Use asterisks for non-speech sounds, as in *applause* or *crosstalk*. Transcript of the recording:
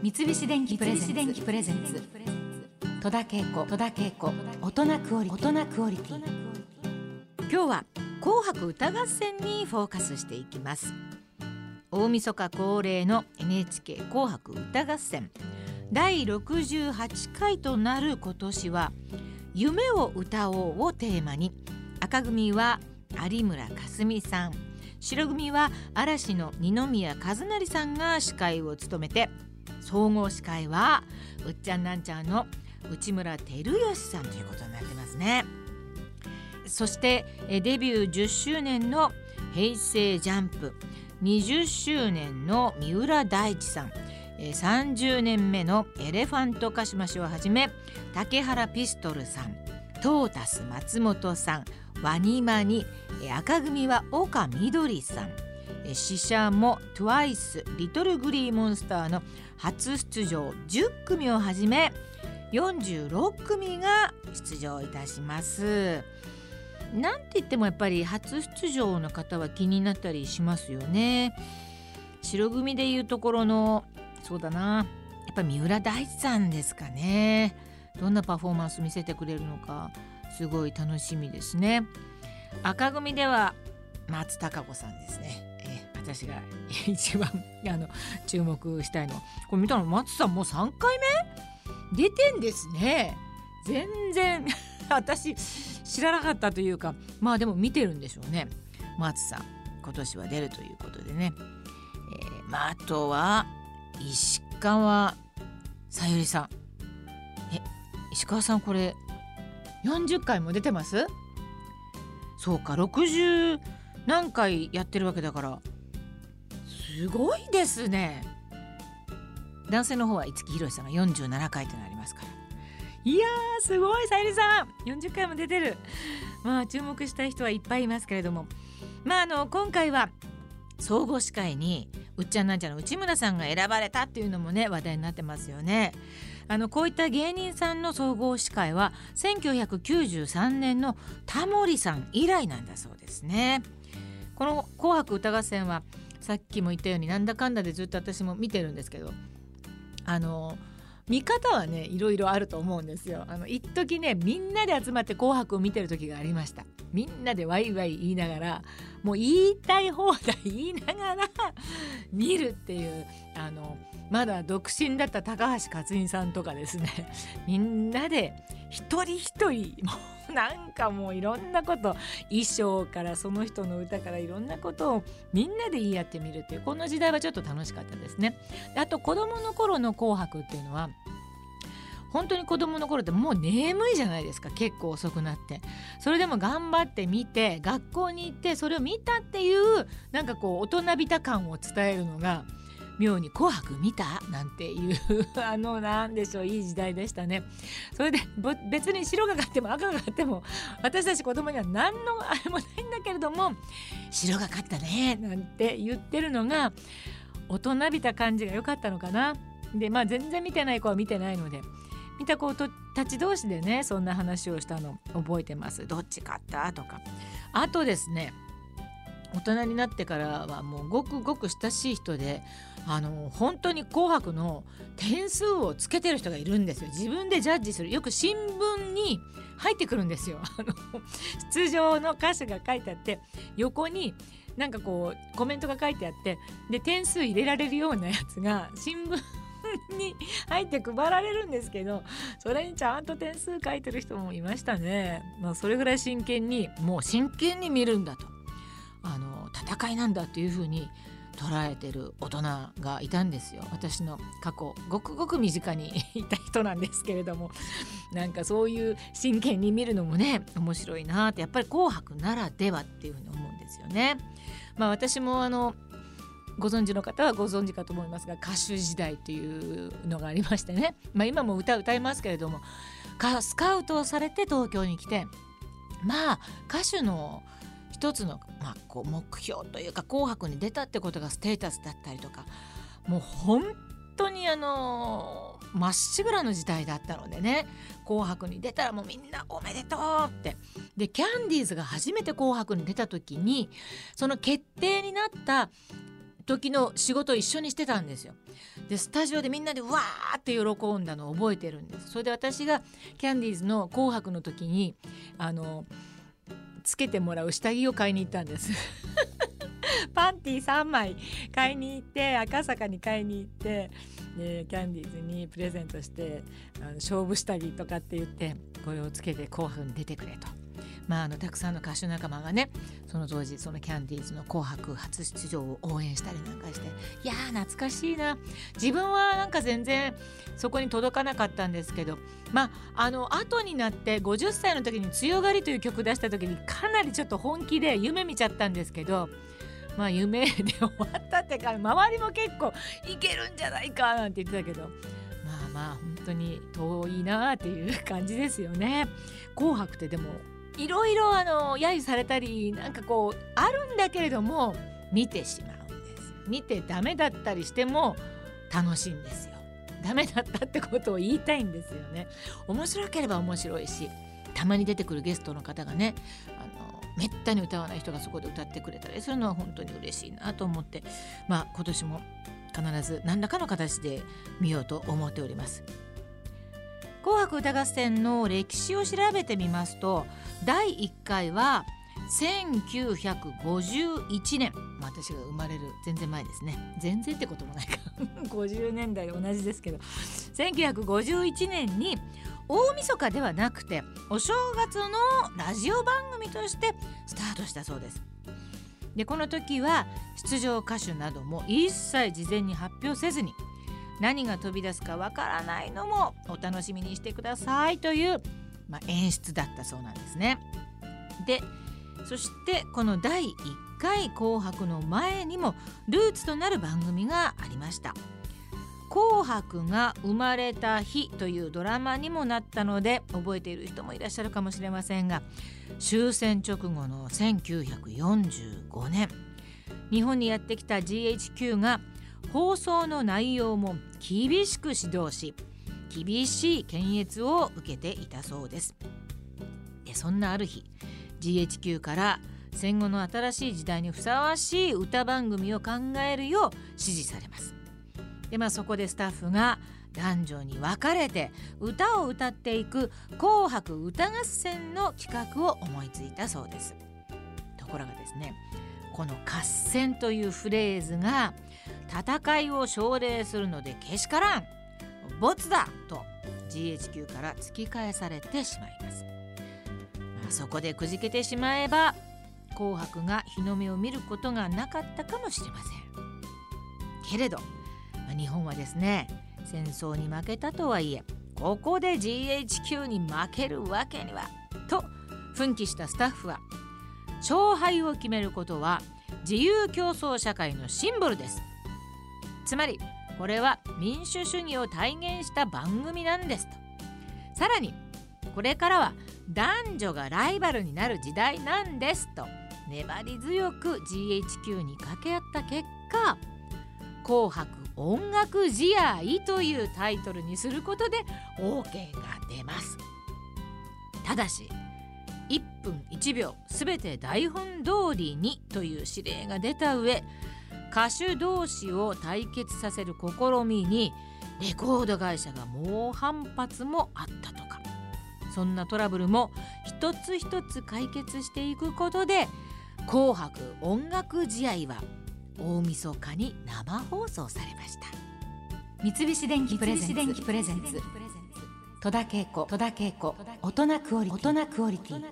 三菱電機プレゼンツ。戸田恵子戸田恵子。大人クオリ大人クオリティ。今日は紅白歌合戦にフォーカスしていきます。大晦日恒例の NHK 紅白歌合戦。第68回となる今年は夢を歌おうをテーマに赤組は有村架純さん。白組は嵐の二宮和也さんが司会を務めて総合司会はうっちゃんなんちゃんの内村照義さんということになってますね。そしてデビュー10周年の平成ジャンプ20周年の三浦大知さん30年目のエレファントカシマシをはじめ竹原ピストルさんトータス松本さんワニマニ赤組は岡みどりさん死者も TWICE リトルグリーモンスターの初出場10組をはじめ46組が出場いたします。なんて言ってもやっぱり初出場の方は気になったりしますよね。白組でいうところのそうだなやっぱ三浦大知さんですかね。どんなパフォーマンス見せてくれるのかすごい楽しみですね。赤組では松たか子さんですね、えー、私が一番あの注目したいの。これ見たの松さんもう3回目？出てんですね。全然 *laughs* 私知らなかったというかまあでも見てるんでしょうね。松さん今年は出るということでね、えー、まあ、あとは石川さゆりさん。え石川さんこれ40回も出てます？そうか60何回やってるわけだから。すごいですね。男性の方は五木ひろしさんが47回となりますから。いやーすごいさゆりさん。40回も出てる。まあ注目したい人はいっぱいいますけれども。まああの今回は総合司会にうっちゃんなんちゃんの内村さんが選ばれたっていうのもね話題になってますよね。あのこういった芸人さんの総合司会は1993年のタモリさん以来なんだそうですね。この「紅白歌合戦」はさっきも言ったようになんだかんだでずっと私も見てるんですけどあの見方はねいろいろあると思うんですよ。あの一時ねみんなで集まって「紅白」を見てる時がありました。みんなでワイワイ言いながらもう言いたい放題言いながら *laughs* 見るっていうあのまだ独身だった高橋克実さんとかですねみんなで一人一人もう *laughs* なんかもういろんなこと衣装からその人の歌からいろんなことをみんなで言い合ってみるっていうこの時代はちょっと楽しかったですね。あと子供の頃の「紅白」っていうのは本当に子供の頃ってもう眠いじゃないですか結構遅くなってそれでも頑張って見て学校に行ってそれを見たっていうなんかこう大人びた感を伝えるのが妙に「紅白見た?」なんていう *laughs* あのなんでしょういい時代でしたね。それで別に白がかっても赤がかっても私たち子供には何のあれもないんだけれども「白がかったね」なんて言ってるのが大人びた感じが良かったのかな。でまあ全然見てない子は見てないので見た子たち同士でねそんな話をしたの覚えてます。どっち勝った？とか。あとですね大人になってからはもうごくごく親しい人であの本当に「紅白」の点数をつけてる人がいるんですよ。自分でジャッジする。よく新聞に入ってくるんですよ。*laughs* あの出場の歌詞が書いてあって横になんかこうコメントが書いてあってで点数入れられるようなやつが新聞に入って配られるんですけどそれにちゃんと点数書いてる人もいましたね。まあ、それぐらい真剣にもう真剣に見るんだと。あの戦いなんだっていうふうに捉えてる大人がいたんですよ。私の過去ごくごく身近に *laughs* いた人なんですけれども。なんかそういう真剣に見るのもね面白いなってやっぱり「紅白」ならではっていうふうに思うんですよね。まあ、私もあのご存知の方はご存知かと思いますが歌手時代っていうのがありましてね、まあ、今も歌歌いますけれどもスカウトされて東京に来てまあ歌手の一つの、まあ、こう目標というか「紅白」に出たってことがステータスだったりとかもう本当にあのまっしぐらの時代だったのでね「紅白」に出たらもうみんなおめでとうってでキャンディーズが初めて「紅白」に出た時にその決定になった時の仕事を一緒にしてたんですよ。でスタジオでみんなでわーって喜んだのを覚えてるんですそれで私がキャンディーズの「紅白」の時にあのつけてもらう下着を買いに行ったんです。*laughs* パンティー3枚買いに行って赤坂に買いに行ってでキャンディーズにプレゼントしてあの勝負下着とかって言ってこれをつけて紅白に出てくれと。まあ、あのたくさんの歌手仲間がねその当時そのキャンディーズの「紅白」初出場を応援したりなんかしていやー懐かしいな自分はなんか全然そこに届かなかったんですけどまああの後になって50歳の時に「強がり」という曲出した時にかなりちょっと本気で夢見ちゃったんですけどまあ夢で終わったってか周りも結構いけるんじゃないかなんて言ってたけど。まあまあ本当に遠いなっていう感じですよね。紅白ってでもいろいろあの揶揄されたりなんかこうあるんだけれども見てしまうんです見てダメだったりしても楽しいんですよ。ダメだったってことを言いたいんですよね。面白ければ面白いしたまに出てくるゲストの方がねあのめったに歌わない人がそこで歌ってくれたりするのは本当に嬉しいなと思ってまあ今年も必ず何らかの形で見ようと思っております。紅白歌合戦の歴史を調べてみますと第1回は1951年。私が生まれる全然前ですね。全然ってこともないか。*laughs* 50年代同じですけど。1951年に大晦日ではなくてお正月のラジオ番組としてスタートしたそうですでこの時は出場歌手なども一切事前に発表せずに何が飛び出すかわからないのもお楽しみにしてくださいという、まあ、演出だったそうなんですね。でそしてこの第1回「紅白」の前にもルーツとなる番組がありました。紅白が生まれた日というドラマにもなったので覚えている人もいらっしゃるかもしれませんが終戦直後の1945年日本にやってきた GHQ が放送の内容も厳しく指導し厳しい検閲を受けていたそうです。でそんなある日 GHQ から戦後の新しい時代にふさわしい歌番組を考えるよう指示されます。でまあそこでスタッフが男女に分かれて歌を歌っていく「紅白歌合戦」の企画を思いついたそうです。ところがですねこの「合戦」というフレーズが戦いを奨励するのでけしからん。没だと GHQ から突き返されてしまいます、まあ、そこでくじけてしまえば紅白が日の目を見ることがなかったかもしれません。けれど、日本はですね戦争に負けたとはいえここで GHQ に負けるわけにはと奮起したスタッフは勝敗を決めることは自由競争社会のシンボルです。つまりこれは民主主義を体現した番組なんですと。さらにこれからは男女がライバルになる時代なんですと粘り強く GHQ に掛け合った結果「紅白音楽試合」というタイトルにすることで OK が出ます。ただし1分1秒すべて台本通りにという指令が出た上歌手同士を対決させる試みにレコード会社が猛反発もあったとか。そんなトラブルも一つ一つ解決していくことで「紅白音楽試合」は大晦日に生放送されました。三菱電機プレゼンツ。戸田恵子大人クオリティ